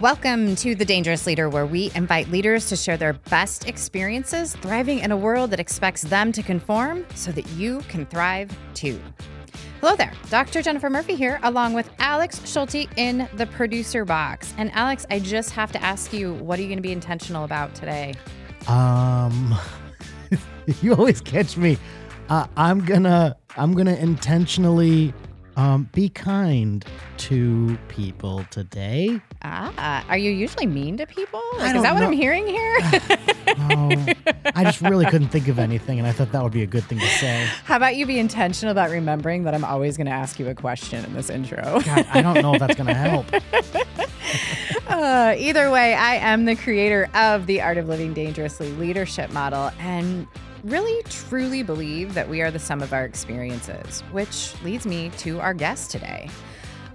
Welcome to The Dangerous Leader, where we invite leaders to share their best experiences thriving in a world that expects them to conform so that you can thrive too. Hello there, Dr. Jennifer Murphy here, along with Alex Schulte in the producer box. And Alex, I just have to ask you, what are you going to be intentional about today? Um, you always catch me. Uh, I'm gonna I'm gonna intentionally um, be kind to people today. Ah, are you usually mean to people? Like, is that what know. I'm hearing here? Oh, I just really couldn't think of anything, and I thought that would be a good thing to say. How about you be intentional about remembering that I'm always going to ask you a question in this intro? God, I don't know if that's gonna help. Uh, either way, I am the creator of the Art of Living Dangerously leadership model and really truly believe that we are the sum of our experiences, which leads me to our guest today.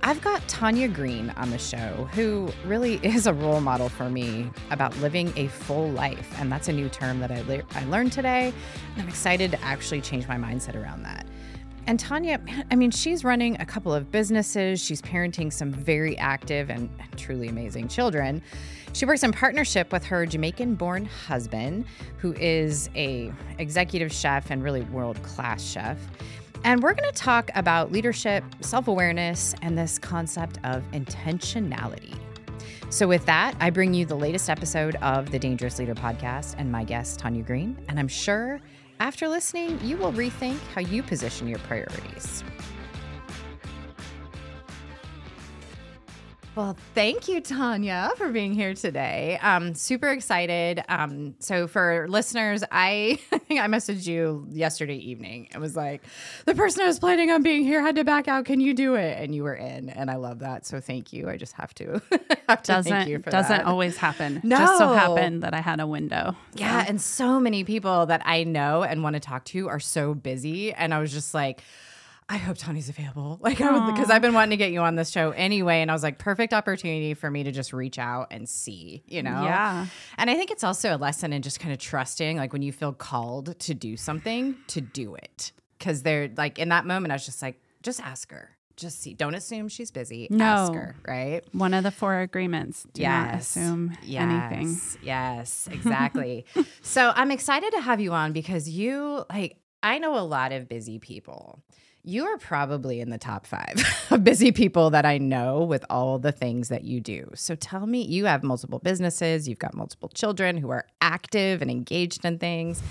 I've got Tanya Green on the show, who really is a role model for me about living a full life. And that's a new term that I, le- I learned today. And I'm excited to actually change my mindset around that. And Tanya, I mean, she's running a couple of businesses. She's parenting some very active and truly amazing children. She works in partnership with her Jamaican-born husband, who is a executive chef and really world-class chef. And we're going to talk about leadership, self-awareness, and this concept of intentionality. So, with that, I bring you the latest episode of the Dangerous Leader podcast and my guest, Tanya Green. And I'm sure after listening, you will rethink how you position your priorities. Well, thank you, Tanya, for being here today. Um, super excited. Um, so, for listeners, I, I think I messaged you yesterday evening. It was like, the person I was planning on being here had to back out. Can you do it? And you were in, and I love that. So, thank you. I just have to, have to thank you doesn't for doesn't that. always happen. No. Just so happened that I had a window. Yeah, and so many people that I know and want to talk to are so busy, and I was just like. I hope Tony's available. Like, because I've been wanting to get you on this show anyway. And I was like, perfect opportunity for me to just reach out and see, you know? Yeah. And I think it's also a lesson in just kind of trusting, like, when you feel called to do something, to do it. Cause they're like, in that moment, I was just like, just ask her. Just see. Don't assume she's busy. Ask No. her, right? One of the four agreements. Do not assume anything. Yes, Yes, exactly. so I'm excited to have you on because you like I know a lot of busy people. You are probably in the top five of busy people that I know with all the things that you do. So tell me, you have multiple businesses, you've got multiple children who are active and engaged in things.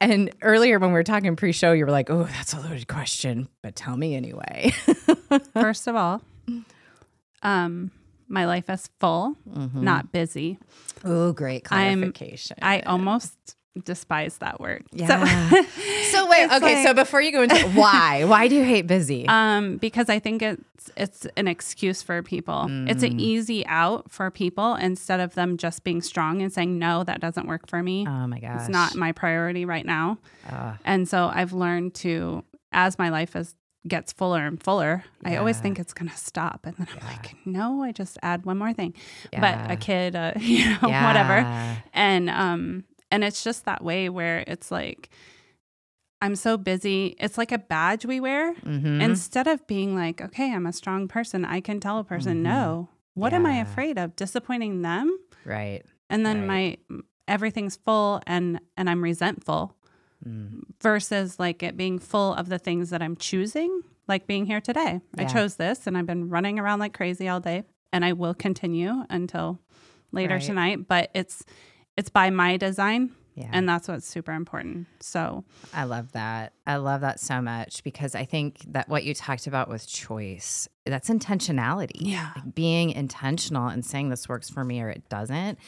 And earlier when we were talking pre-show, you were like, "Oh, that's a loaded question," but tell me anyway. First of all, um, my life is full, Mm-hmm. not busy. oh, great I'm- clarification. I almost despise that word. Yeah. So, wait, It's okay. so before you go into why, why do you hate busy? Um, because I think it's it's an excuse for people. It's Mm. an easy out for people instead of them just being strong and saying no, that doesn't work for me. oh my gosh, It's not my priority right now. Ah. And so I've learned to, as my life is gets fuller and fuller, I always think it's gonna stop, and then I'm like, no, I just add one more thing. Yeah. But a kid, uh, you know, whatever, and um, and it's just that way where it's like. I'm so busy. It's like a badge we wear. Mhm. Instead of being like, okay, I'm a strong person, I can tell a person no. What am I Mm-hmm. Afraid of? Disappointing them? right. And then Right. my everything's full and and I'm resentful Mm. versus like it being full of the things that I'm choosing, like being here today. I chose this and I've been running around like crazy all day and I will continue until later Right. tonight, but it's it's by my design Yeah. and that's what's super important. So, I love that. I love that so much because I think that what you talked about with choice, that's intentionality. Yeah. Like being intentional and saying this works for me or it doesn't.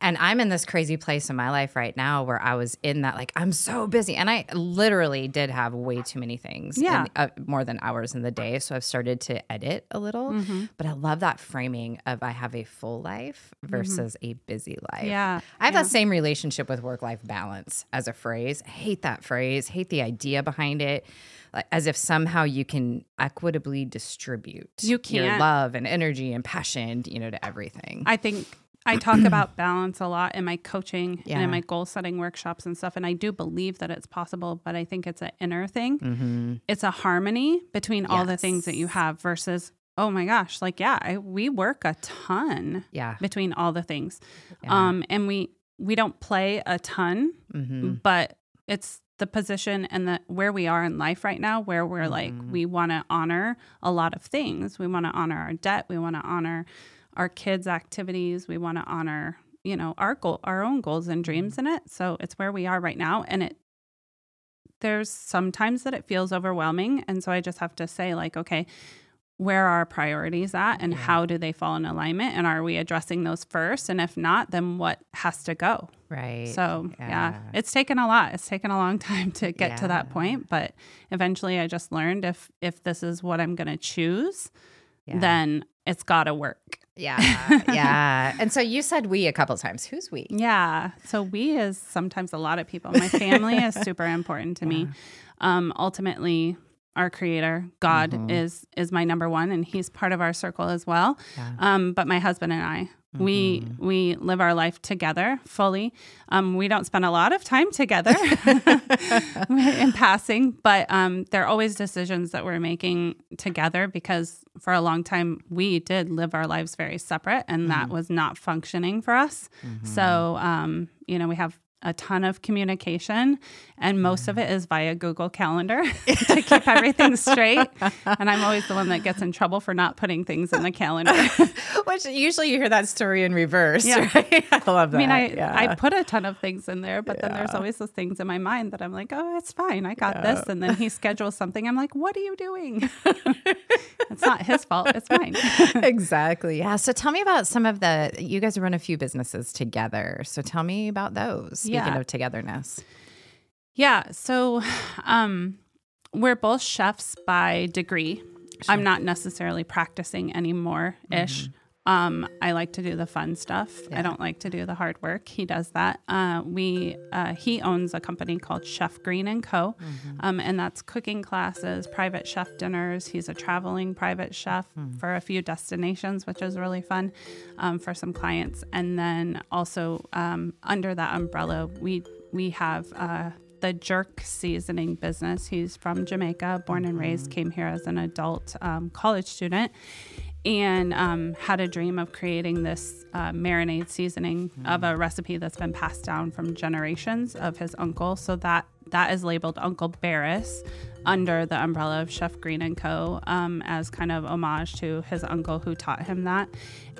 And I'm in this crazy place in my life right now where I was in that, like, I'm so busy. And I literally did have way too many things, in- Yeah. uh, more than hours in the day. So I've started to edit a little. Mm-hmm. But I love that framing of I have a full life versus a busy life. Mm-hmm. Yeah, I have yeah. that same relationship with work life balance as a phrase. I hate that phrase, hate the idea behind it. Like, as if somehow you can equitably distribute You your love and energy and passion, you know, to everything. I think I talk about balance a lot in my coaching and in my goal setting workshops and stuff. And I do believe that it's possible, but I think it's an inner thing. Mm-hmm. It's a harmony between all the things that you have versus, oh my gosh, like, yeah, I, we work a ton Yeah. between all the things. Yeah. Um, and we, we don't play a ton, mm-hmm. but it's the position and the where we are in life right now where we're like Mhm. we want to honor a lot of things we want to honor our debt we want to honor our kids activities we want to honor you know our goal our own goals and mm-hmm. dreams in it so it's where we are right now and it there's sometimes that it feels overwhelming and so i just have to say like okay where are our priorities at and Yeah. how do they fall in alignment and are we addressing those first and if not then what has to go Right. so yeah. Yeah. it's taken a lot. It's taken a long time to get to that point, but eventually I just learned if if this is what I'm going to choose, Yeah. then it's got to work. Yeah. yeah. And so you said we a couple times. Who's we? Yeah. So we is sometimes a lot of people. My family is super important to me. Um ultimately our creator, God Mhm. is is my number one and he's part of our circle as well. Yeah. Um, but my husband and I, we Mhm. we live our life together fully. Um, we don't spend a lot of time together in passing, but um, there are always decisions that we're making together because for a long time we did live our lives very separate, and that was not functioning for us. So um, you know we have a ton of communication and most of mm. it is via Google Calendar to keep everything straight. And I'm always the one that gets in trouble for not putting things in the calendar. Which usually you hear that story in reverse. Yeah. Right? I love that. I mean, I, yeah. I put a ton of things in there, but then there's always those things in my mind that I'm like, oh, it's fine. I got this. And then he schedules something. I'm like, what are you doing? it's not his fault. It's mine. exactly. Yeah. So tell me about some of the, you guys run a few businesses together. So tell me about those. Speaking Yeah. of togetherness. yeah. So um, we're both chefs by degree. I'm not necessarily practicing anymore ish. Um, I like to do the fun stuff. Yeah. I don't like to do the hard work. He does that. Uh, we uh, he owns a company called Chef Green and Co. Um, and that's cooking classes, private chef dinners. He's a traveling private chef for a few destinations, which is really fun um, for some clients. And then also um, under that umbrella, we we have. Uh, the jerk seasoning business. He's from Jamaica, born and raised, came here as an adult um, college student, and um, had a dream of creating this uh, marinade seasoning of a recipe that's been passed down from generations of his uncle. So that that is labeled Uncle Barris under the umbrella of Chef Green and Co. Um, as kind of homage to his uncle who taught him that,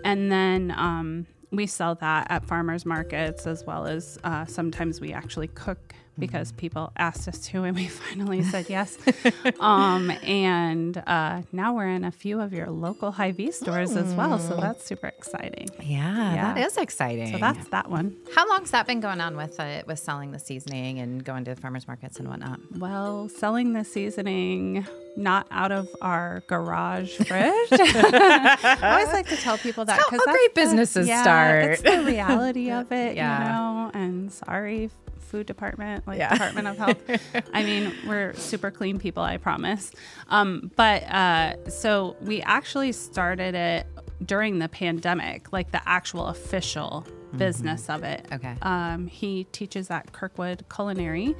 and then. Um, we sell that at farmers markets as well as uh, sometimes we actually cook because people asked us to and we finally said yes um, and uh, now we're in a few of your local Hy-Vee stores as well so that's super exciting Yeah, Yeah. that is exciting. so that's that one how long's that been going on with uh, with selling the seasoning and going to the farmers markets and whatnot? well selling the seasoning not out of our garage fridge i always like to tell people that because great businesses start. it's the reality of it Yeah. you know and sorry food department like Yeah. department of health i mean we're super clean people i promise um, but uh, so we actually started it during the pandemic like the actual official business of it Okay. um, he teaches at kirkwood culinary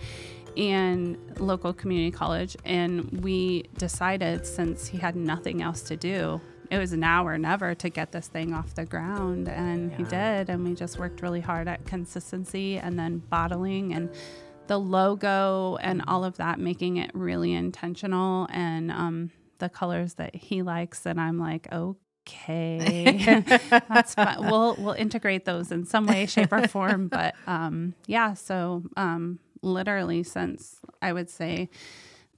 and local community college and we decided since he had nothing else to do it was now or never to get this thing off the ground and he did and we just worked really hard at consistency and then bottling and the logo and all of that making it really intentional and um, the colors that he likes and i'm like okay. That's fine. We'll we'll integrate those in some way shape or form but um, yeah so um, literally since i would say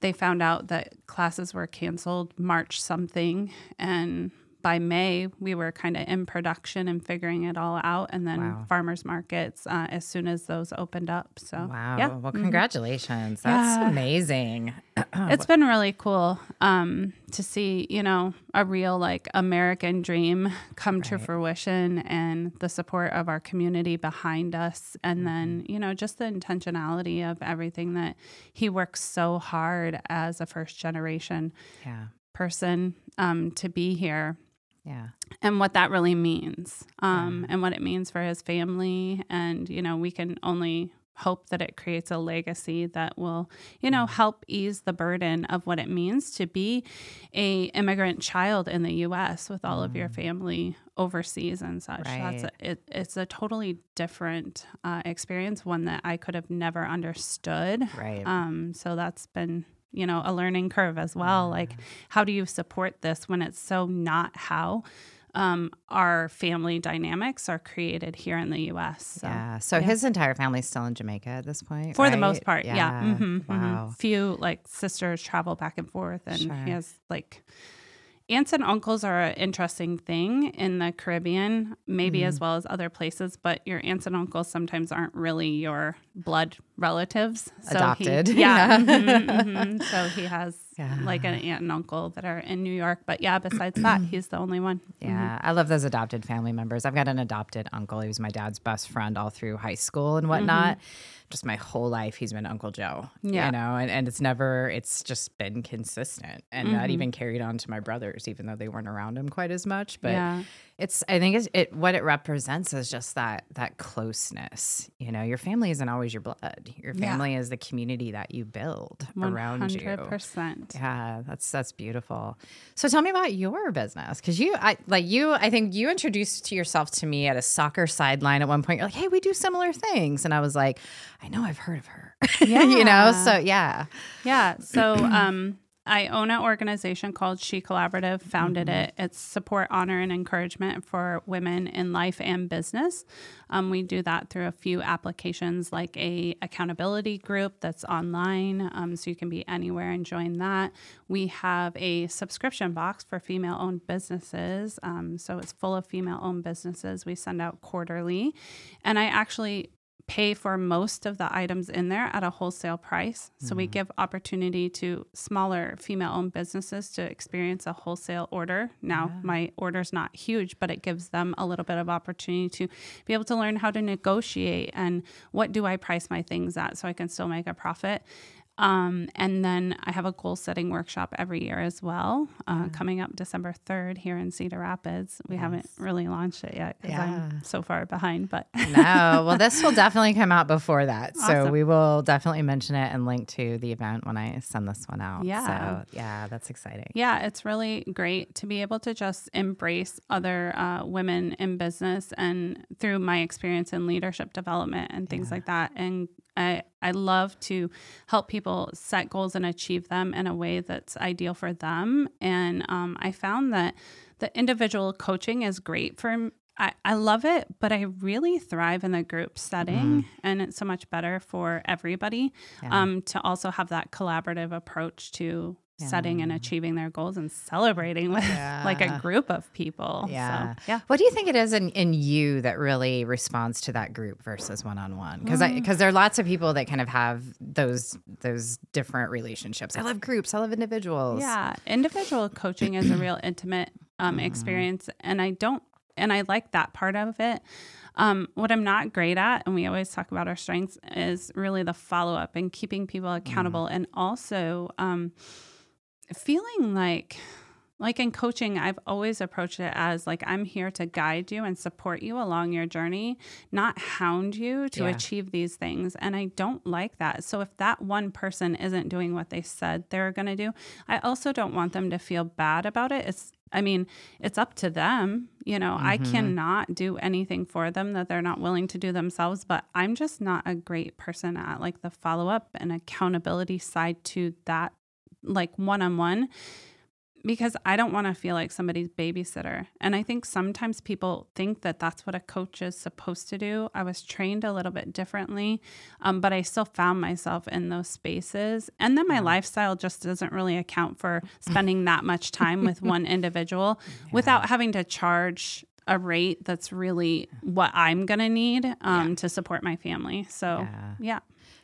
they found out that classes were canceled March something. And by May, we were kind of in production and figuring it all out. And then Wow. farmers markets uh, as soon as those opened up. So, Wow. yeah. Well, congratulations. That's Yeah. amazing. It's been really cool um, to see, you know, a real like American dream come to fruition and the support of our community behind us. And then, you know, just the intentionality of everything that he works so hard as a first generation Yeah. person um, to be here. Yeah. and what that really means um, and what it means for his family and you know we can only hope that it creates a legacy that will you know help ease the burden of what it means to be a immigrant child in the US with all of your family overseas and such that's a, Right. it, it's a totally different uh, experience one that I could have never understood Right. um, so that's been, you know, a learning curve as well. Like, how do you support this when it's so not how um, our family dynamics are created here in the U.S. So, yeah. So his entire family's still in Jamaica at this point, For the most part, yeah. hmm Wow. Few like sisters travel back and forth, and Sure. he has like aunts and uncles are an interesting thing in the Caribbean, maybe Mm-hmm. as well as other places. But your aunts and uncles sometimes aren't really your blood relatives. So he- Adopted. yeah. Yeah. mhm, mhm. So he has Yeah. like an aunt and uncle that are in New York. But yeah, besides that, he's the only one. Yeah, I love those adopted family members. I've got an adopted uncle. He was my dad's best friend all through high school and whatnot. Just my whole life, he's been Uncle Joe. Yeah. You know, and, and it's never, it's just been consistent. And that even carried on to my brothers, even though they weren't around him quite as much. But Yeah. it's, I think it's, it, what it represents is just that, that closeness. You know, your family isn't always your blood. Your Yeah. family is the community that you build around you. 100%. Yeah, that's that's beautiful. So tell me about your business because you, I like you. I think you introduced to yourself to me at a soccer sideline at one point. You're like, "Hey, we do similar things," and I was like, "I know, I've heard of her." Yeah. you know. So yeah, Yeah. So um, I own an organization called She Collaborative, founded it. It's support, honor, and encouragement for women in life and business. Um, we do that through a few applications like a accountability group that's online. Um, so you can be anywhere and join that. We have a subscription box for female owned businesses. Um, so it's full of female owned businesses. We send out quarterly. And I actually pay for most of the items in there at a wholesale price. So we mm. give opportunity to smaller female owned businesses to experience a wholesale order. Now, my order's not huge, but it gives them a little bit of opportunity to be able to learn how to negotiate and what do I price my things at so I can still make a profit. Um, and then I have a goal setting workshop every year as well, uh, coming up December 3rd here in Cedar Rapids. We haven't really launched it yet because Yeah. I'm so far behind, but no. Well, this will definitely come out before that, so we will definitely mention it and link to the event when I send this one out. Yeah. So yeah, that's exciting. Yeah, it's really great to be able to just embrace other uh, women in business and through my experience in leadership development and things like that. And I, I love to help people set goals and achieve them in a way that's ideal for them. And um, I found that the individual coaching is great for I, I love it, but I really thrive in the group setting, and it's so much better for everybody um, to also have that collaborative approach to setting and achieving their goals and celebrating with like a group of people. Yeah. So, yeah. What do you think it is in, in you that really responds to that group versus one on one? Because I because there are lots of people that kind of have those those different relationships. I love groups. I love individuals. Yeah, individual coaching is a real intimate um, experience, and I don't, and I like that part of it. Um, what I'm not great at, and we always talk about our strengths, is really the follow up and keeping people accountable, and also um, feeling like. Like in coaching, I've always approached it as like I'm here to guide you and support you along your journey, not hound you to Yeah. achieve these things. And I don't like that. So if that one person isn't doing what they said they're going to do, I also don't want them to feel bad about it. It's I mean, it's up to them. You know, I mm-hmm. cannot do anything for them that they're not willing to do themselves, but I'm just not a great person at like the follow up and accountability side to that like one on one because I don't want to feel like somebody's babysitter. And I think sometimes people think that that's what a coach is supposed to do. I was trained a little bit differently, um, but I still found myself in those spaces. And then my lifestyle just doesn't really account for spending that much time with one individual without having to charge a rate that's really what I'm going to need um, to support my family. So, Yeah. yeah.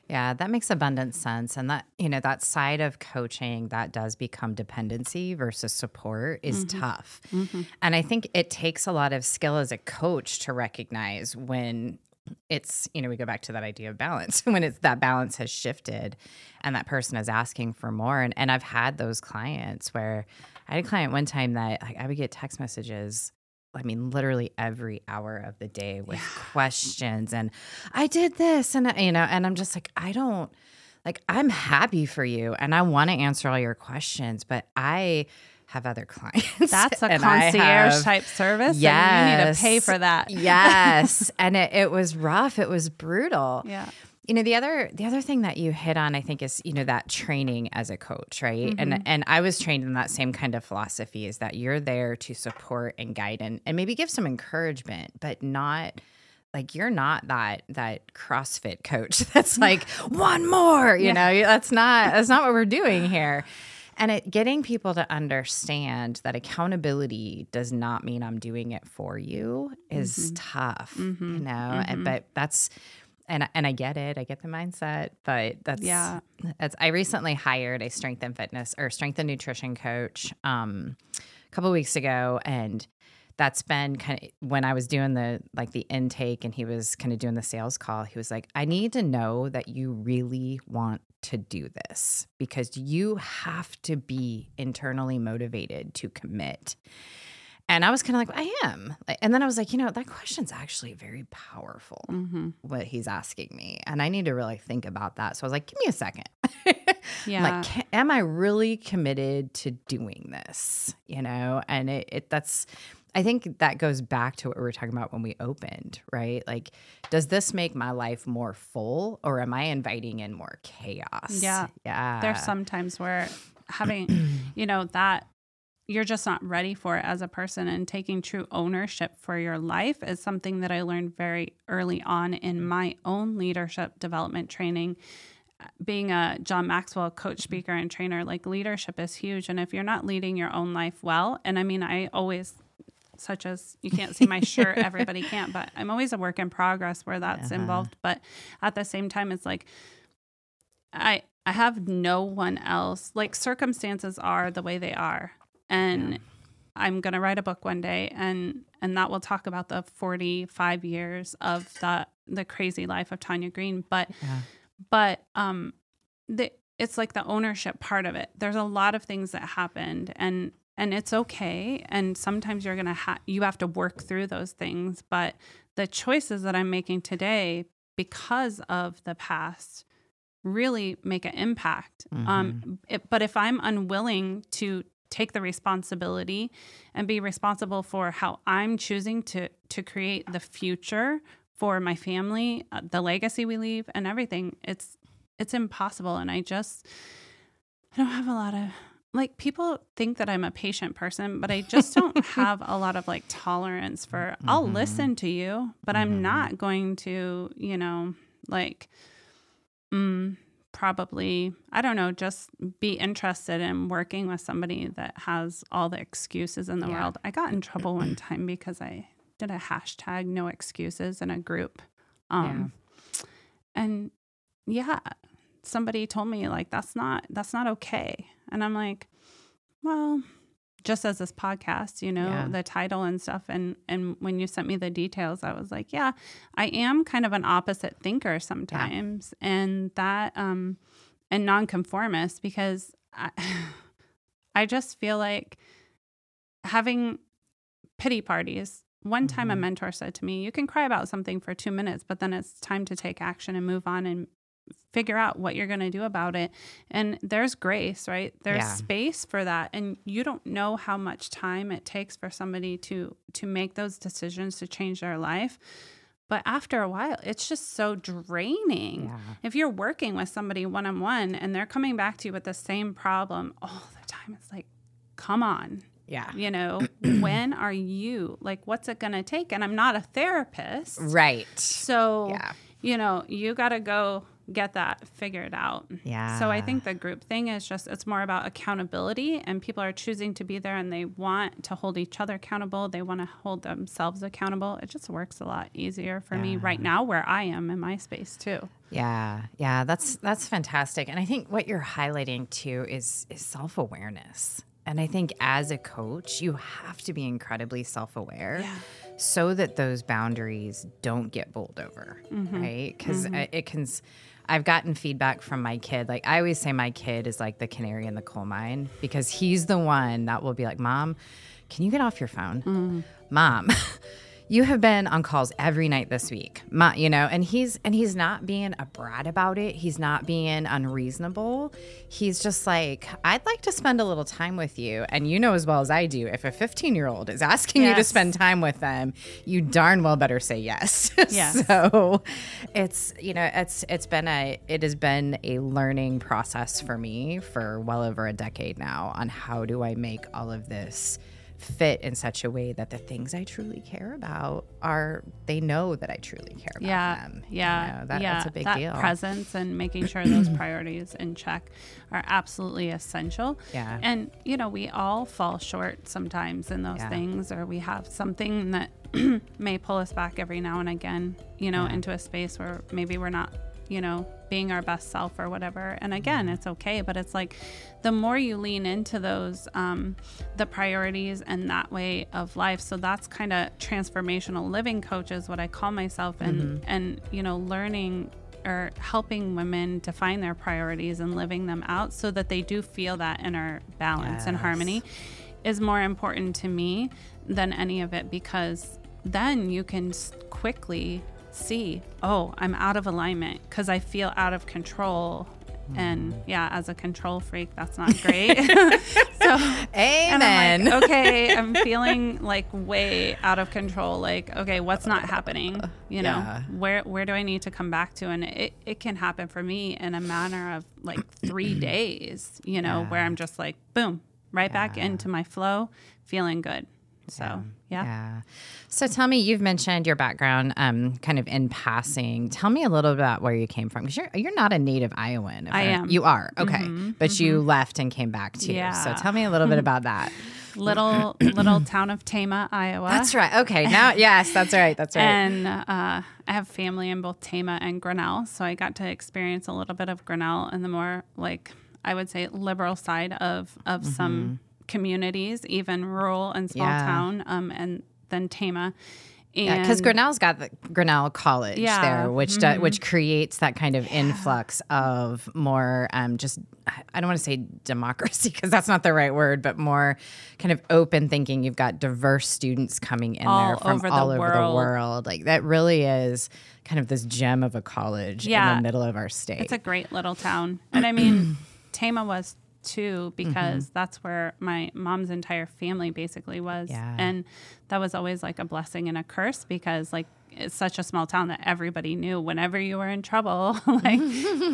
Yeah, that makes abundant sense. And that, you know, that side of coaching that does become dependency versus support is mm-hmm. tough. Mm-hmm. And I think it takes a lot of skill as a coach to recognize when it's, you know, we go back to that idea of balance, when it's that balance has shifted and that person is asking for more. And, and I've had those clients where I had a client one time that like I would get text messages I mean, literally every hour of the day with yeah. questions and I did this and you know, and I'm just like, I don't like I'm happy for you and I want to answer all your questions, but I have other clients. That's a concierge have, type service. Yes. you need to pay for that. yes. And it, it was rough. It was brutal. Yeah you know the other the other thing that you hit on i think is you know that training as a coach right mm-hmm. and and i was trained in that same kind of philosophy is that you're there to support and guide and, and maybe give some encouragement but not like you're not that that CrossFit coach that's like one more, you yeah. know. That's not that's not what we're doing here. And it getting people to understand that accountability does not mean I'm doing it for you is mm-hmm. tough, mm-hmm. you know. And mm-hmm. but that's and and I get it. I get the mindset, but that's yeah. That's I recently hired a strength and fitness or strength and nutrition coach um, a couple weeks ago, and that's been kind of when I was doing the like the intake and he was kind of doing the sales call. He was like, "I need to know that you really want to do this because you have to be internally motivated to commit." And I was kind of like, I am. And then I was like, you know, that question's actually very powerful, mm-hmm. what he's asking me. And I need to really think about that. So I was like, give me a second. yeah. like, can, am I really committed to doing this? You know, and it, it that's, I think that goes back to what we were talking about when we opened, right? Like, does this make my life more full or am I inviting in more chaos? Yeah. Yeah. There's sometimes where having, you know, that you're just not ready for it as a person and taking true ownership for your life is something that I learned very early on in my own leadership development training. Being a John Maxwell coach speaker and trainer like leadership is huge and if you're not leading your own life well and I mean I always such as you can't see my shirt everybody can't but I'm always a work in progress where that's uh-huh. involved but at the same time it's like I I have no one else like circumstances are the way they are and yeah. I'm going to write a book one day and and that will talk about the 45 years of the the crazy life of Tanya Green but yeah. but um the it's like the ownership part of it there's a lot of things that happened and and it's okay and sometimes you're going to have you have to work through those things but the choices that I'm making today because of the past really make an impact um, mm-hmm. um it, but if I'm unwilling to take the responsibility and be responsible for how I'm choosing to to create the future for my family, uh, the legacy we leave and everything. It's it's impossible and I just I don't have a lot of like people think that I'm a patient person, but I just don't have a lot of like tolerance for mm-hmm. I'll listen to you, but mm-hmm. I'm not going to, you know, like mm, probably, I don't know, just be interested in working with somebody that has all the excuses in the yeah. world. I got in trouble one time because I did a hashtag no excuses in a group. Um, yeah. and yeah, somebody told me like that's not that's not okay. And I'm like, well, just as this podcast, you know, yeah. the title and stuff. And and when you sent me the details, I was like, yeah, I am kind of an opposite thinker sometimes, yeah. and that um, and nonconformist because I, I just feel like having pity parties. One time, mm-hmm. a mentor said to me, "You can cry about something for two minutes, but then it's time to take action and move on and figure out what you're going to do about it. And there's grace, right? There's yeah. space for that and you don't know how much time it takes for somebody to to make those decisions to change their life. But after a while, it's just so draining. Yeah. If you're working with somebody one on one and they're coming back to you with the same problem all the time, it's like, come on. Yeah. You know, when are you like, what's it going to take? And I'm not a therapist. Right. So, yeah. you know, you got to go get that figured out. Yeah. So I think the group thing is just it's more about accountability and people are choosing to be there and they want to hold each other accountable. They want to hold themselves accountable. It just works a lot easier for yeah. me right now where I am in my space too. Yeah. Yeah, that's that's fantastic. And I think what you're highlighting too is is self-awareness. And I think as a coach, you have to be incredibly self-aware. Yeah so that those boundaries don't get bowled over, mm-hmm. right? Because mm-hmm. it can, I've gotten feedback from my kid. Like I always say, my kid is like the canary in the coal mine because he's the one that will be like, "Mom, can you get off your phone? Mm-hmm. Mom." You have been on calls every night this week, you know, and he's and he's not being a brat about it. He's not being unreasonable. He's just like, I'd like to spend a little time with you, and you know as well as I do, if a 15 year old is asking you to spend time with them, you darn well better say yes. Yes. so it's you know it's it's been a it has been a learning process for me for well over a decade now on how do I make all of this fit in such a way that the things I truly care about are they know that I truly care about yeah, them. You yeah, know, that, yeah. that's a big that deal. Presence and making sure those priorities in check are absolutely essential. Yeah. and you know we all fall short sometimes in those Yeah. things, or we have something that may pull us back every now and again. You know, into a space where maybe we're not. You know, being our best self or whatever. And again, Mm-hmm. it's okay, but it's like the more you lean into those, um, the priorities and that way of life. So that's kind of transformational living coach is what I call myself, and Mm-hmm. and you know, learning or helping women define their priorities and living them out so that they do feel that inner balance and harmony is more important to me than any of it because then you can quickly see, oh, I'm out of alignment because I feel out of control. And hmm. yeah, as a control freak, that's not great. so, and I'm Amen. like, okay, I'm feeling like way out of control. Like, okay, what's not happening? Uh, you know, Yeah. where where do I need to come back to? And it, it can happen for me in a manner of like three days, you know, where I'm just like, boom, right back into my flow, feeling good. So yeah. Yeah. So tell me, you've mentioned your background, um, kind of in passing. Tell me a little bit about where you came from, because you're you're not a native Iowan. I am. Mm-hmm. You are okay, but you left and came back too. Yeah. So tell me a little bit about that. Little little town of Tama, Iowa. That's right. Okay. Now, yes, that's right. That's right. And uh, I have family in both Tama and Grinnell, so I got to experience a little bit of Grinnell and the more like I would say liberal side of of some communities, even rural and small Yeah. town, um, and then Tama. Yeah, because Grinnell's got the Grinnell College Yeah. Mm-hmm. there, which do, which creates that kind of influx of more um, just I don't want to say democracy because that's not the right word, but more kind of open thinking. You've got diverse students coming in All there from over the all over the world. world. Like that really is kind of this gem of a college in the middle of our state. It's a great little town. And I mean, Tama was too because Mm-hmm. that's where my mom's entire family basically was. Yeah. And that was always like a blessing and a curse because like it's such a small town that everybody knew whenever you were in trouble, like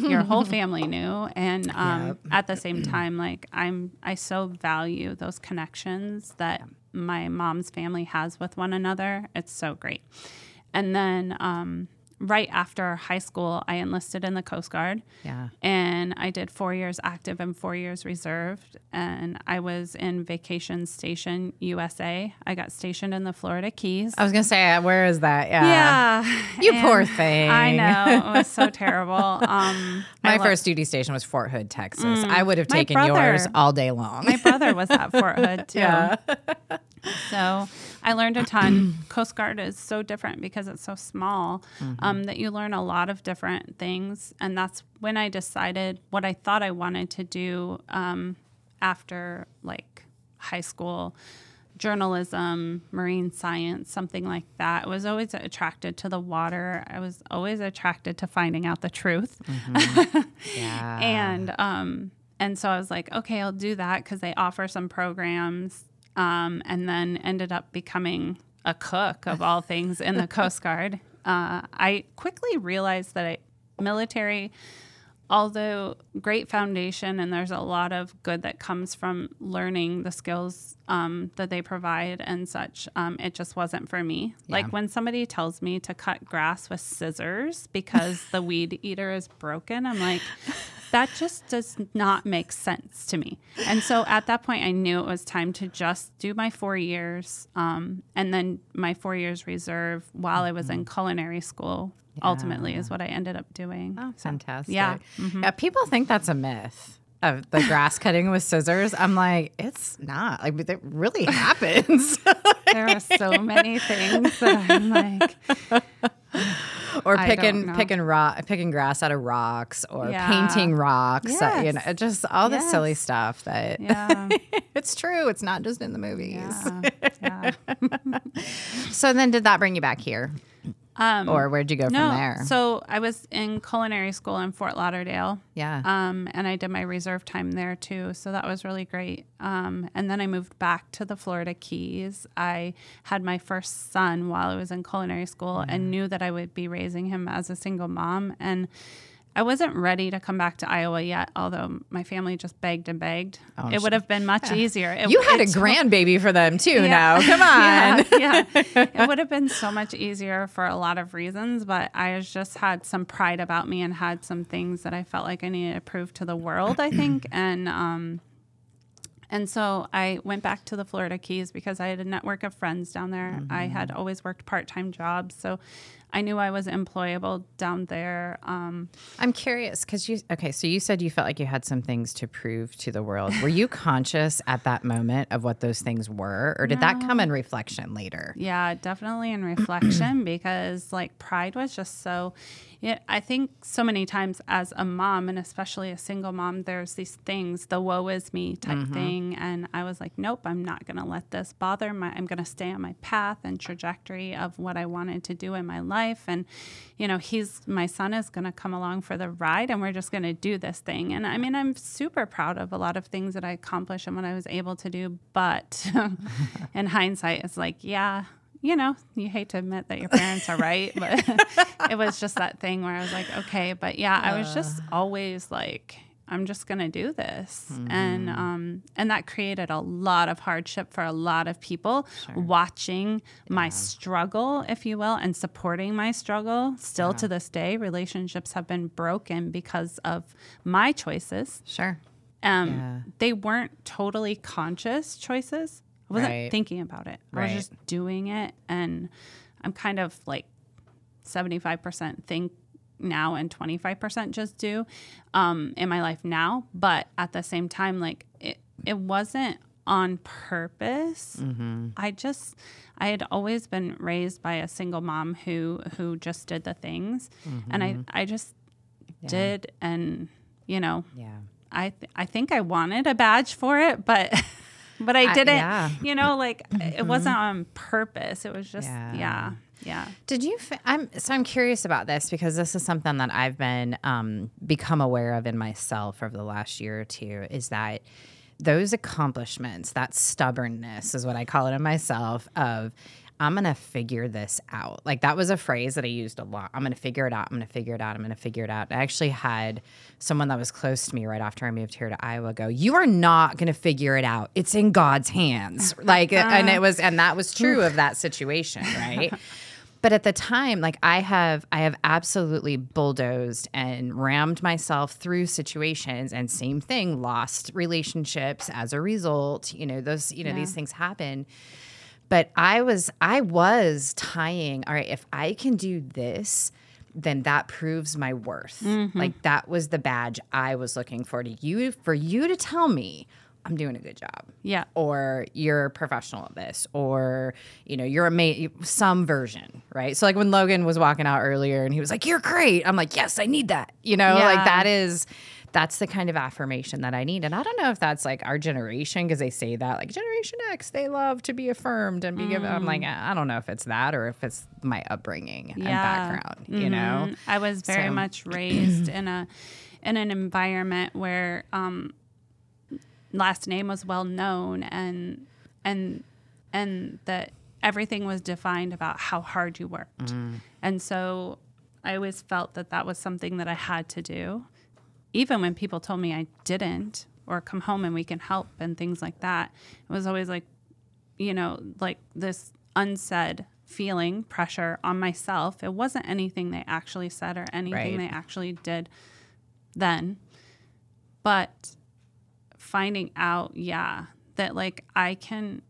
your whole family knew. And um, at the same time, like I'm, I so value those connections that my mom's family has with one another. It's so great. And then um, right after high school, I enlisted in the Coast Guard. Yeah. And I did four years active and four years reserved. And I was in Vacation Station USA. I got stationed in the Florida Keys. I was gonna say, uh, where is that? Yeah. yeah. You poor thing. I know. It was so terrible. Um, My I lo- first duty station was Fort Hood, Texas. I would have taken brother- yours all day long. My brother was at Fort Hood too. So I learned a ton. Coast Guard is so different because it's so small um, that you learn a lot of different things. And that's when I decided what I thought I wanted to do um, after like high school journalism, marine science, something like that. I was always attracted to the water. I was always attracted to finding out the truth. yeah. and um and so I was like, okay, I'll do that because they offer some programs. Um, and then ended up becoming a cook of all things in the Coast Guard. Uh, I quickly realized that I, military, although great foundation, and there's a lot of good that comes from learning the skills um, that they provide and such. Um, it just wasn't for me. Like when somebody tells me to cut grass with scissors because the weed eater is broken, I'm like, that just does not make sense to me. And so at that point, I knew it was time to just do my four years um, and then my four years reserve while I was in culinary school. Ultimately, is what I ended up doing. Oh, fantastic. Yeah. Mm-hmm. Yeah, people think that's a myth of the grass cutting with scissors. I'm like, it's not. Like, it really happens. There are so many things that I'm like, or picking picking rock picking grass out of rocks or Yeah. painting rocks uh, you know just all the silly stuff that Yeah. it's true it's not just in the movies yeah. yeah. so then did that bring you back here Um, or where'd you go no, from there so I was in culinary school in Fort Lauderdale. yeah Um, and I did my reserve time there too. So that was really great. Um, and then I moved back to the Florida Keys. I had my first son while I was in culinary school and knew that I would be raising him as a single mom. And I wasn't ready to come back to Iowa yet, although my family just begged and begged. Oh, it would have been much easier. It- you had a grandbaby for them too Yeah. now come on Yeah, yeah. It would have been so much easier for a lot of reasons, but I just had some pride about me and had some things that I felt like I needed to prove to the world, I think. and um and so I went back to the Florida Keys because I had a network of friends down there. I had always worked part-time jobs, so I knew I was employable down there. Um, I'm curious because you okay. So you said you felt like you had some things to prove to the world. Were you conscious at that moment of what those things were, or did that come in reflection later? Yeah, definitely in reflection because like pride was just so. Yeah, I think so many times as a mom and especially a single mom, there's these things, the woe is me type mm-hmm. thing, and I was like, nope, I'm not gonna let this bother my. I'm gonna stay on my path and trajectory of what I wanted to do in my life, and you know, he's my son is gonna come along for the ride, and we're just gonna do this thing. And I mean, I'm super proud of a lot of things that I accomplished and what I was able to do, but in hindsight, it's like, yeah, you know, you hate to admit that your parents are right, but it was just that thing where I was like, okay, but yeah, I was just always like, I'm just gonna do this, and um, and that created a lot of hardship for a lot of people watching my struggle, if you will, and supporting my struggle. Still to this day, relationships have been broken because of my choices. Sure. Um, Yeah. they weren't totally conscious choices. I wasn't Right. thinking about it. I Right. was just doing it, and I'm kind of like 75% think now and 25% just do um, in my life now. But at the same time, like it, it wasn't on purpose. I just, I had always been raised by a single mom who who just did the things, and I I just did, and you know, Yeah. I th- I think I wanted a badge for it, but but I I- didn't. yeah. You know, like it wasn't on purpose. It was just Yeah. yeah, yeah. Did you? F- I'm so I'm curious about this because this is something that I've been um, become aware of in myself over the last year or two. Is that those accomplishments, that stubbornness, is what I call it in myself. Of I'm gonna figure this out. Like that was a phrase that I used a lot. I'm gonna figure it out. I'm gonna figure it out. I'm gonna figure it out. I actually had someone that was close to me right after I moved here to Iowa go, "You are not gonna figure it out. It's in God's hands." Like, and uh-huh. it was, and that was true of that situation, right? but at the time like i have i have absolutely bulldozed and rammed myself through situations and same thing lost relationships as a result you know those you know these things happen but i was i was tying all right if i can do this then that proves my worth. Mm-hmm. Like that was the badge i was looking for to you for you to tell me i'm doing a good job. Yeah. or you're a professional at this, or you know, you're a ma- some version, right? So like when Logan was walking out earlier and he was like, "You're great," I'm like, "Yes, I need that," you know, like that is that's the kind of affirmation that I need. And I don't know if that's like our generation because they say that like Generation X, they love to be affirmed and be given. I'm like, I don't know if it's that or if it's my upbringing and background, you know. Mhm. I was very So- much raised in a in an environment where um, last name was well known and and and that everything was defined about how hard you worked. And so I always felt that that was something that I had to do. Even when people told me I didn't or come home and we can help and things like that, it was always like you know, like this unsaid feeling pressure on myself. It wasn't anything they actually said or anything Right. they actually did then. But finding out, yeah, that like I can,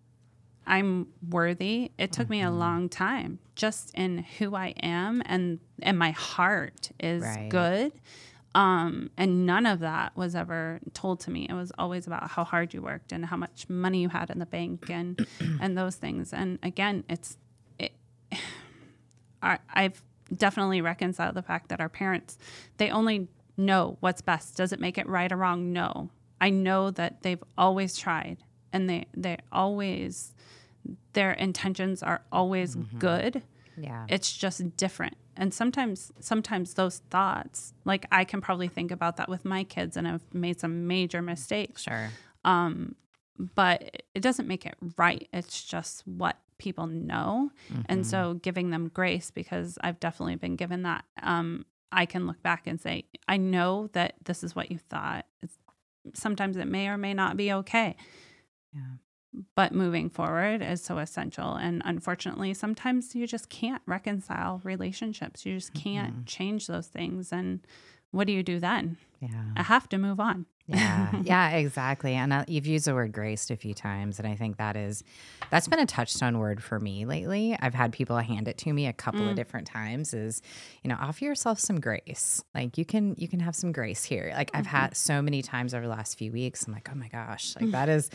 I'm worthy. It took me a Mm-hmm. long time just in who I am and and my heart is Right. good. Um, and none of that was ever told to me. It was always about how hard you worked and how much money you had in the bank and and those things. And again, it's it. I, I've definitely reconciled the fact that our parents they only know what's best. Does it make it right or wrong? No. I know that they've always tried and they they always their intentions are always good. Yeah. It's just different. And sometimes sometimes those thoughts, like I can probably think about that with my kids and I've made some major mistakes. sure. But it doesn't make it right. It's just what people know. And so giving them grace because I've definitely been given that. Um, I can look back and say, I know that this is what you thought. It's, sometimes it may or may not be okay. Yeah. But moving forward is so essential. And unfortunately, sometimes you just can't reconcile relationships. You just can't change those things. And what do you do then? Yeah. I have to move on. Yeah, yeah, exactly. And uh, you've used the word graced a few times, and I think that is that's been a touchstone word for me lately. I've had people hand it to me a couple of mm. different times. Is you know, offer yourself some grace. Like you can you can have some grace here. Like I've had mm-hmm. so many times over the last few weeks. I'm like, oh my gosh, like mm. that is.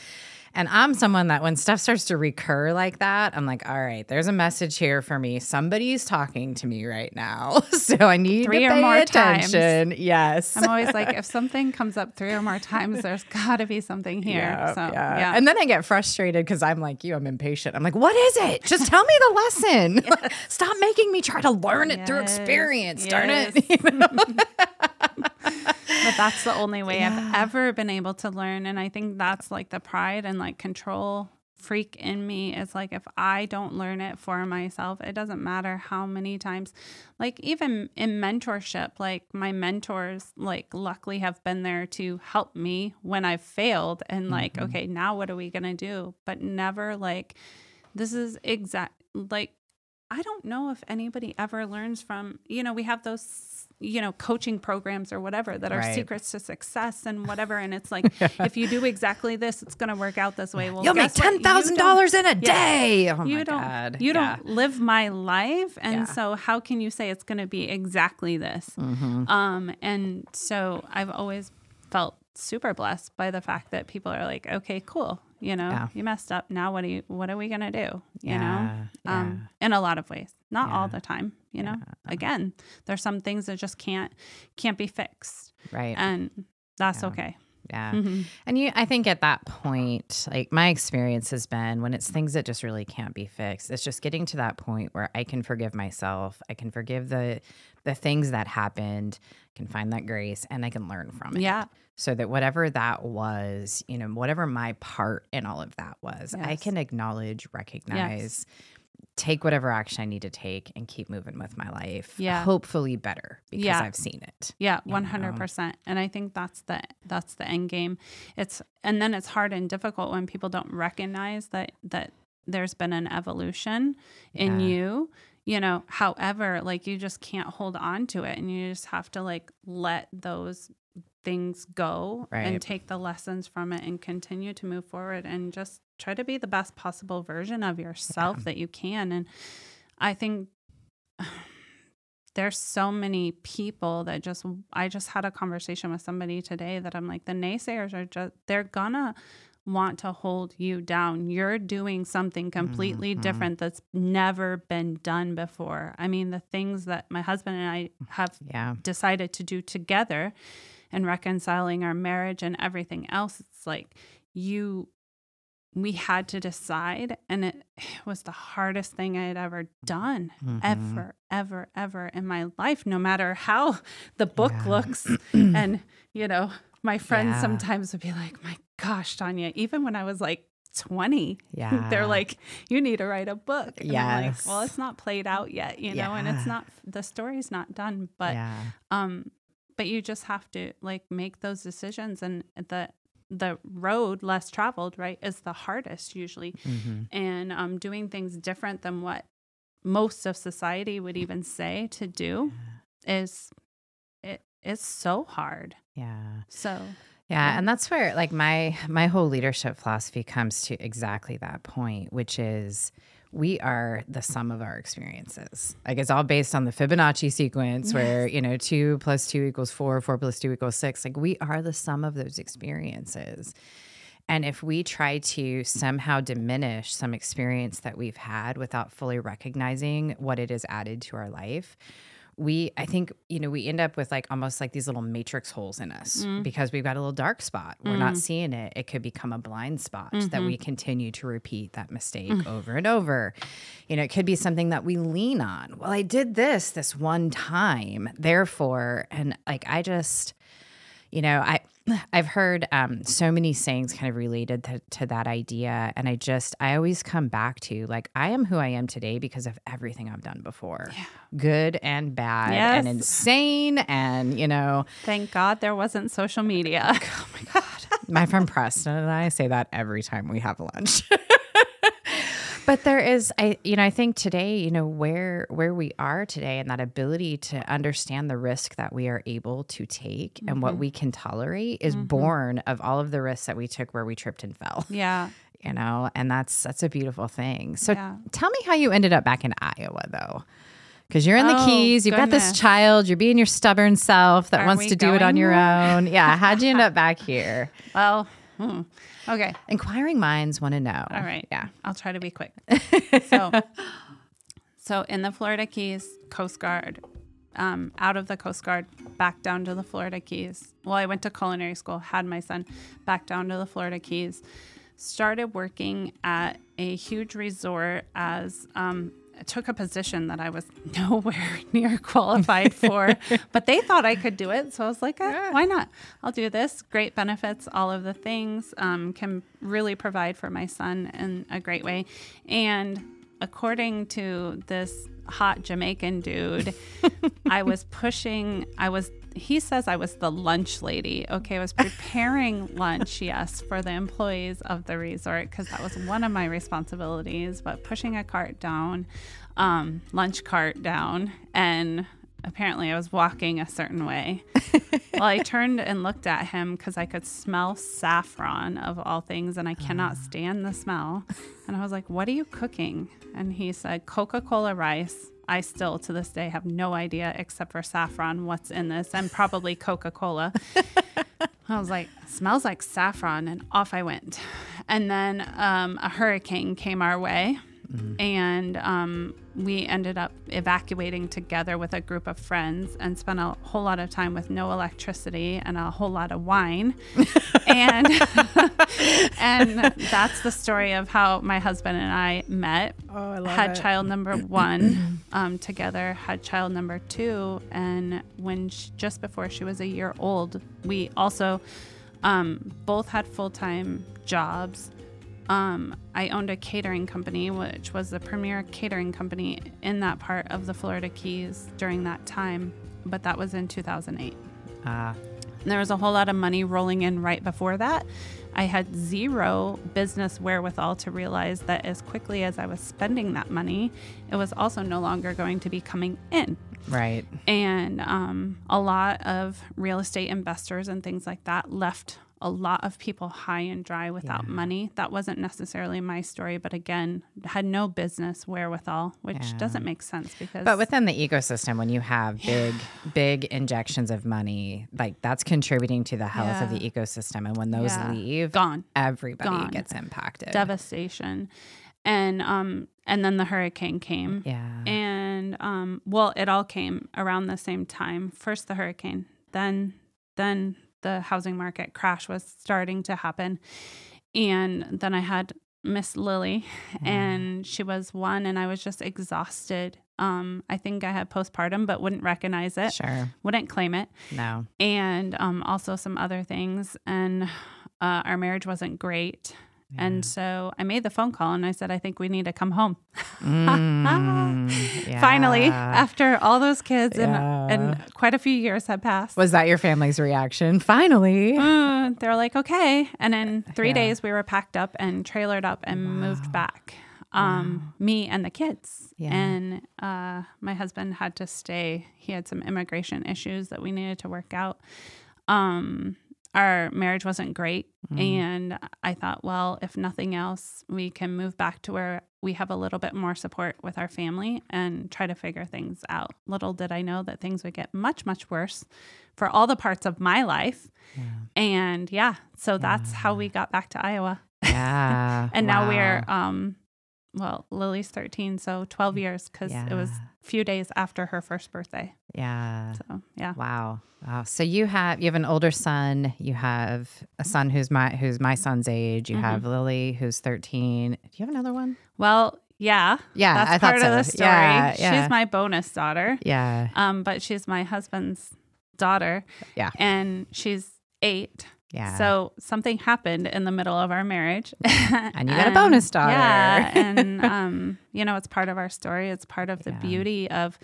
And I'm someone that when stuff starts to recur like that, I'm like, all right, there's a message here for me. Somebody's talking to me right now, so I need Three to or more times. Yes. I'm always like, if something comes up three or more times, there's got to be something here. Yeah, so, yeah. yeah. And then I get frustrated because I'm like you, I'm impatient. I'm like, what is it? Just tell me the lesson. Stop making me try to learn it through Yes, experience. Darn it. You know? But that's the only way I've ever been able to learn. And I think that's like the pride and like control freak in me is like if I don't learn it for myself, it doesn't matter how many times. Like even in mentorship, like my mentors like luckily have been there to help me when I've failed and like, mm-hmm. okay, now what are we gonna do? But never like this is exact like I don't know if anybody ever learns from, you know, we have those, you know, coaching programs or whatever that are Right. secrets to success and whatever. And it's like, if you do exactly this, it's going to work out this way. Well, You'll make $10,000 in a day. Oh You my don't, god. you Yeah. don't live my life. And Yeah. so how can you say it's going to be exactly this? Mm-hmm. Um, and so I've always felt super blessed by the fact that people are like, okay, cool. You know, Yeah. you messed up. Now what do you, what are we going to do? You Yeah, know, um, in a lot of ways, not all the time, you know, again, there's some things that just can't, can't be fixed Right. and that's Yeah. okay. Yeah. Mhm. And you I think at that point, like my experience has been when it's things that just really can't be fixed, it's just getting to that point where I can forgive myself. I can forgive the the things that happened, I can find that grace and I can learn from it. Yeah. So that whatever that was, you know, whatever my part in all of that was, I can acknowledge, recognize, take whatever action I need to take and keep moving with my life. Yeah. Hopefully better because Yeah. I've seen it. Yeah, one hundred percent. And I think that's the that's the end game. It's and then it's hard and difficult when people don't recognize that that there's been an evolution in Yeah. you. You know, however, like you just can't hold on to it and you just have to like let those things go Right. and take the lessons from it and continue to move forward and just try to be the best possible version of yourself that you can. And I think there's so many people that just I just had a conversation with somebody today that I'm like the naysayers are just they're gonna want to hold you down. You're doing something completely mm-hmm. different that's never been done before. I mean, the things that my husband and I have Yeah. decided to do together and reconciling our marriage and everything else, it's like you we had to decide and it was the hardest thing I had ever done Mm-hmm. ever ever ever in my life no matter how the book Yeah. looks and you know my friends Yeah. sometimes would be like my gosh Tanya even when I was like 20 Yeah. they're like you need to write a book I'm like, well it's not played out yet you know and it's not the story's not done but yeah. um but you just have to like make those decisions and the the road less traveled right is the hardest usually Mhm. and um doing things different than what most of society would even say to do is it's so hard Yeah. so Yeah. and that's where like my my whole leadership philosophy comes to exactly that point, which is we are the sum of our experiences. Like it's all based on the Fibonacci sequence where, you know, 2 plus 2 equals 4, 4 plus 2 equals 6. Like we are the sum of those experiences. And if we try to somehow diminish some experience that we've had without fully recognizing what it has added to our life, we I think you know we end up with like almost like these little matrix holes in us Mm. because we've got a little dark spot. We're not seeing it. It could become a blind spot that Mm-hmm. we continue to repeat that mistake Mm. over and over. You know, it could be something that we lean on. Well, I did this this one time, therefore, and like I just you know i i've heard um, so many sayings kind of related to, to that idea and i just i always come back to like i am who i am today because of everything i've done before. Good and bad and insane and you know Thank God there wasn't social media. my friend preston and i say that every time we have lunch but there is i you know i think today you know where where we are today and that ability to understand the risk that we are able to take and what we can tolerate is born of all of the risks that we took where we tripped and fell yeah. you know and that's that's a beautiful thing. So Yeah. tell me how you ended up back in iowa though because you're in the Oh, keys you've got this child you're being your stubborn self that Are wants to do it on your own. Yeah how'd you end up back here? Well, hmm. okay. inquiring minds want to know All right. yeah I'll try to be quick. so, so in the Florida Keys, Coast Guard, um, out of the Coast Guard, back down to the Florida Keys. Well, I went to culinary school, had my son back down to the Florida Keys, started working at a huge resort as um, took a position that I was nowhere near qualified for, but they thought I could do it. So I was like, eh, why not? I'll do this. Great benefits, all of the things, um, can really provide for my son in a great way. And according to this hot Jamaican dude, I was pushing, I was, he says I was the lunch lady. Okay, I was preparing lunch, yes, for the employees of the resort because that was one of my responsibilities, but pushing a cart down, um, lunch cart down, and apparently I was walking a certain way. well, I turned and looked at him because I could smell saffron of all things, and I cannot stand the smell. And I was like, What are you cooking? And he said, Coca Cola rice. I still to this day have no idea, except for saffron, what's in this, and probably Coca Cola. I was like, smells like saffron, and off I went. And then um, a hurricane came our way, and um, we ended up evacuating together with a group of friends and spent a whole lot of time with no electricity and a whole lot of wine. and and that's the story of how my husband and I met. Oh, I love had child number one um, together, had child number two, and when sh just before she was a year old, we also um, both had full time jobs. Um, I owned a catering company, which was the premier catering company in that part of the Florida Keys during that time, but that was in 2008. Ah, And there was a whole lot of money rolling in right before that. I had zero business wherewithal to realize that as quickly as I was spending that money, it was also no longer going to be coming in. right And um, a lot of real estate investors and things like that left a lot of people high and dry without money. That wasn't necessarily my story, but again, had no business wherewithal, which Yeah. doesn't make sense because. But within the ecosystem, when you have big, big injections of money, like that's contributing to the health of the ecosystem. And when those Yeah. leave, gone. everybody Gone. gets impacted. devastation and um and then the hurricane came yeah. and um well it all came around the same time first the hurricane then then the housing market crash was starting to happen and then i had miss lily and she was one and i was just exhausted um i think i had postpartum but wouldn't recognize it Sure. wouldn't claim it No. and um, also some other things. And uh, our marriage wasn't great. And so I made the phone call and I said, I think we need to come home. Mm, Finally, after all those kids and, Yeah. and quite a few years had passed. Was that your family's reaction? Finally. Uh, they were like, okay. And in three Yeah. days, we were packed up and trailered up and moved back. Um, Me and the kids. Yeah. And uh, my husband had to stay. He had some immigration issues that we needed to work out. Um, our marriage wasn't great. Mm. And I thought, well, if nothing else, we can move back to where we have a little bit more support with our family and try to figure things out. Little did I know that things would get much, much worse for all the parts of my life. Yeah. And yeah, so that's how we got back to Iowa. Yeah. And now we're, um, well, Lily's 13, so 12 years because it was a few days after her first birthday. yeah. So yeah. Wow. Wow. So you have you have an older son, you have a son who's my who's my son's age, you Mhm. have Lily who's 13. Do you have another one? Well, yeah. Yeah, That's I thought part so. of the story. Yeah, yeah. She's my bonus daughter. Yeah. Um, but she's my husband's daughter. Yeah. And she's eight. Yeah. So something happened in the middle of our marriage. and you got a bonus daughter. Yeah. And um, you know, it's part of our story. It's part of the Yeah. beauty of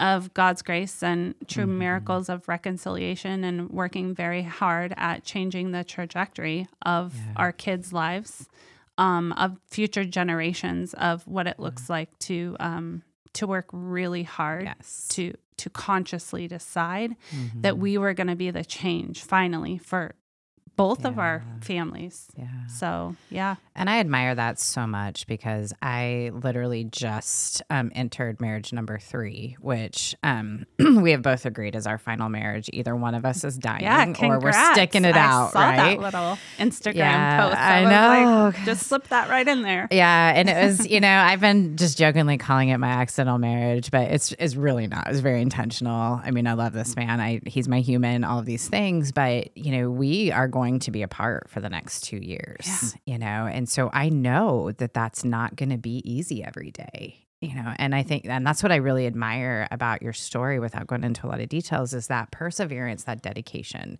of God's grace and true Mm-hmm. miracles of reconciliation and working very hard at changing the trajectory of Yeah. our kids' lives, um, of future generations of what it looks Mm-hmm. like to um, to work really hard yes. to to consciously decide Mhm. that we were going to be the change finally for both of our families. yeah. So yeah, And I admire that so much because I literally just um, entered marriage number three, which um, we have both agreed is our final marriage. Either one of us is dying yeah, or we're sticking it I out, saw right? that little Instagram Yeah, post. I was know. Like, just slip that right in there. Yeah, and it was, you know, I've been just jokingly calling it my accidental marriage, but it's it's really not. It's very intentional. I mean, I love this man. I he's my human, all of these things, but you know, we are going to be apart for the next 2 years, you know. And so I know that that's not going to be easy every day. You know, and I think, and that's what I really admire about your story without going into a lot of details is that perseverance, that dedication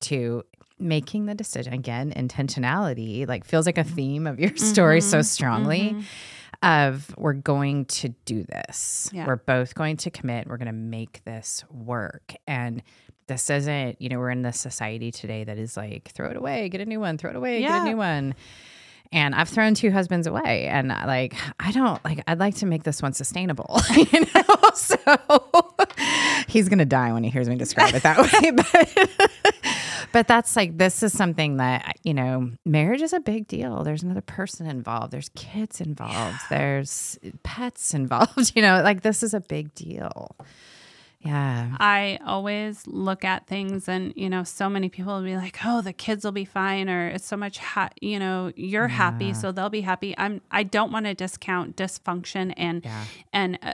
to making the decision again intentionality like feels like a mm-hmm. theme of your story so mm-hmm. strongly mm-hmm. of we're going to do this. Yeah. we're both going to commit. We're going to make this work. And this isn't you know we're in this society today that is like throw it away get a new one throw it away get a new one and I've thrown two husbands away, and uh, like I don't like. I'd like to make this one sustainable, you know. So he's gonna die when he hears me describe it that way. But but that's like this is something that you know. Marriage is a big deal. There's another person involved. There's kids involved. There's pets involved. You know, like this is a big deal. Yeah. I always look at things, and you know, so many people will be like, "Oh, the kids will be fine," or "It's so much, ha- you know, you're happy, so they'll be happy." I'm. I don't want to discount dysfunction and Yeah. and uh,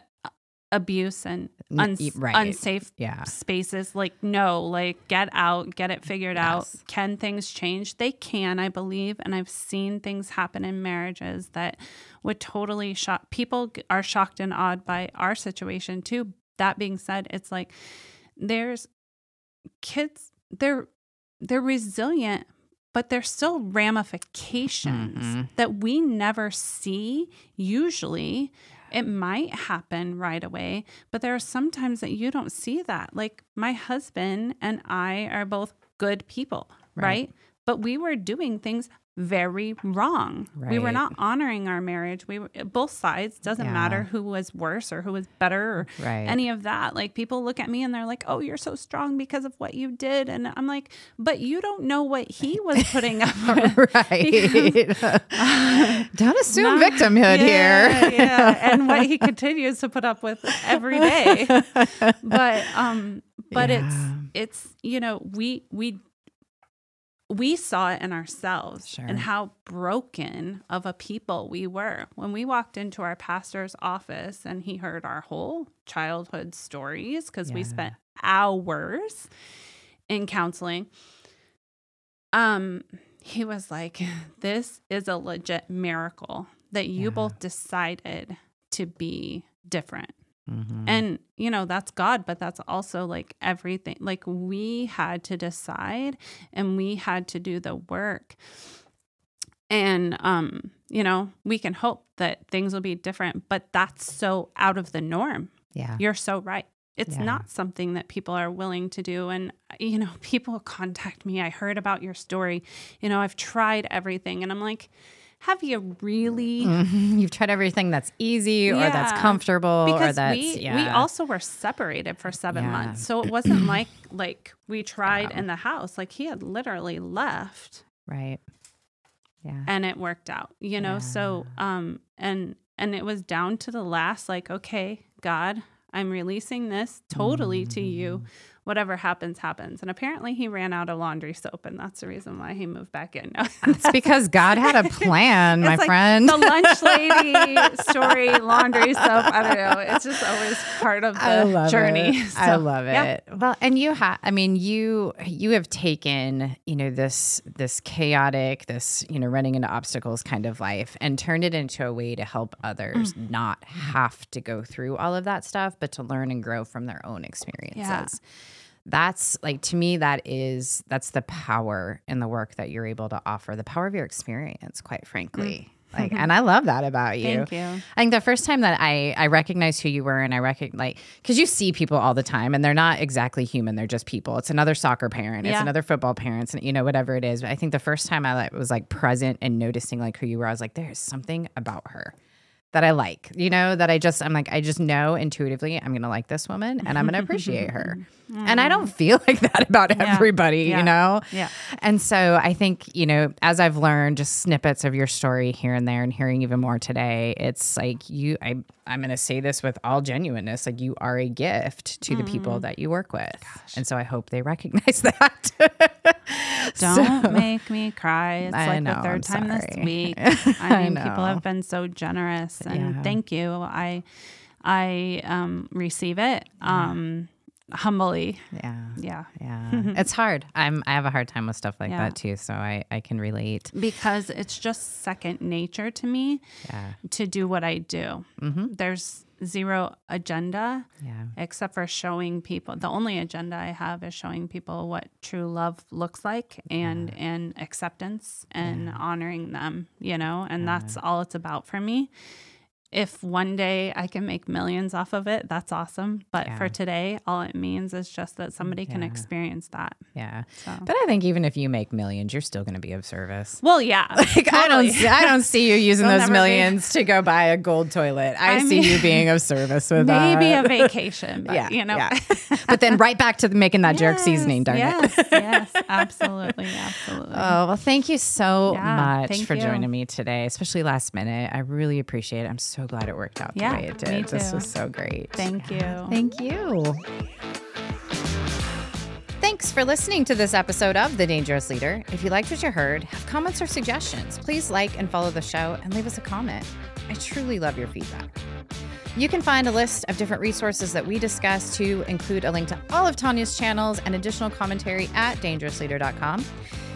abuse and uns- right. unsafe Yeah. spaces. Like, no, like get out, get it figured out. Can things change? They can, I believe, and I've seen things happen in marriages that would totally shock people. Are shocked and awed by our situation too. That being said, it's like there's kids. They're they're resilient, but there's still ramifications Mhm. that we never see usually. It might happen right away, but there are some times that you don't see that. Like my husband and I are both good people, right? Right. But we were doing things very wrong. We were not honoring our marriage. We were both sides, doesn't Yeah. matter who was worse or who was better or Right. any of that. Like people look at me and they're like, "Oh, you're so strong because of what you did." And I'm like, "But you don't know what he was putting up with." right. Don't assume Not- victimhood yeah, here. yeah, and what he continues to put up with every day. But um, but Yeah. it's it's you know we we we saw it in ourselves Sure. and how broken of a people we were when we walked into our pastor's office and he heard our whole childhood stories because we spent hours in counseling um he was like this is a legit miracle that you Yeah. both decided to be different Mhm. and you know that's god but that's also like everything like we had to decide and we had to do the work. And um you know we can hope that things will be different but that's so out of the norm. Yeah. you're so right. It's Yeah. not something that people are willing to do. And you know people contact me. I heard about your story. You know i've tried everything. And i'm like have you really? You've tried everything that's easy or that's Yeah. comfortable or Because that's we we also were separated for seven Yeah. months, so it wasn't like like we tried in the house. Like he had literally left, right. Yeah. and it worked out. You know, so um and and it was down to the last. Like, okay, God, I'm releasing this totally to Mm. you. Whatever happens, happens. And apparently, he ran out of laundry soap, and that's the reason why he moved back in. No. It's because God had a plan, my like friend. The lunch lady story, laundry soap. I don't know. It's just always part of the I journey. It. I So, love yeah. it. Well, and you have I mean you you have taken, you know, this this chaotic, this, you know, running into obstacles kind of life and turned it into a way to help others Mm. not have to go through all of that stuff, but to learn and grow from their own experiences. That's like to me that is that's the power in the work that you're able to offer, the power of your experience, quite frankly. Like, and I love that about you. Mm. Thank you. I think the first time that I I recognized who you were and I recognize like because you see people all the time and they're not exactly human they're just people. It's another soccer parent, it's another football parent, and you know whatever it is. But I think the first time I like, was like present and noticing like who you were, I was like, there's something about her that I like. You know that I just I'm like I just know intuitively I'm gonna like this woman and I'm gonna appreciate her. And I don't feel like that about everybody, Yeah. you know. Yeah. And so I think, you know, as I've learned just snippets of your story here and there and hearing even more today, it's like you I I'm going to say this with all genuineness, like you are a gift to the people Mm-hmm. that you work with. And so I hope they recognize that. Don't make me cry. It's I like know, the 3rd I'm time this week. I I mean, people have been so generous, and Yeah. thank you. I I um, receive it um, humbly. yeah. Yeah, Yeah. it's hard. I'm I have a hard time with stuff like Yeah. that too, so I I can relate. because it's just second nature to me Yeah. to do what I do. Mm-hmm. There's zero agenda. Yeah. except for showing people the only agenda i have is showing people what true love looks like and and acceptance and honoring them you know and that's all it's about for me if one day i can make millions off of it that's awesome but Yeah. for today all it means is just that somebody can experience that Yeah. so But I think even if you make millions, you're still going to be of service. well yeah Like, I don't, see, I don't see you using They'll those never be- millions to go buy a gold toilet. I, I see mean- you being of service with maybe that. a vacation but yeah, you know yeah. but then right back to making that jerk seasoning, darn yes, it. yes absolutely absolutely Oh, well, thank you so Yeah, much for you. joining me today, especially last minute. I really appreciate it. I'm so glad it worked out Yeah, the way it me did. This was so great. thank you Thank you. Thanks for listening to this episode of The Dangerous Leader. If you liked what you heard, have comments or suggestions, please like and follow the show and leave us a comment. I truly love your feedback. You can find a list of different resources that we discuss to include a link to all of Tanya's channels and additional commentary at dangerousleader.com.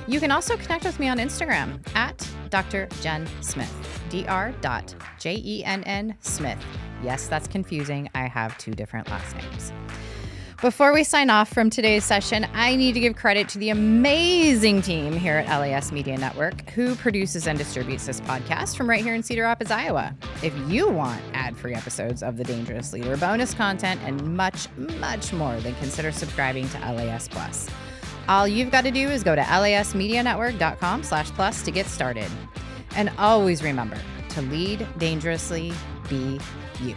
You can also connect with me on Instagram at Dr. Jen Smith, Dr. dot J E N N Smith. Yes, that's confusing. I have two different last names. Before we sign off from today's session, I need to give credit to the amazing team here at LAS Media Network who produces and distributes this podcast from right here in Cedar Rapids, Iowa. If you want ad free episodes of The Dangerous Leader, bonus content, and much, much more, then consider subscribing to LAS Plus. All you've got to do is go to lasmedianetwork.com slash plus to get started. And always remember to lead dangerously, be you.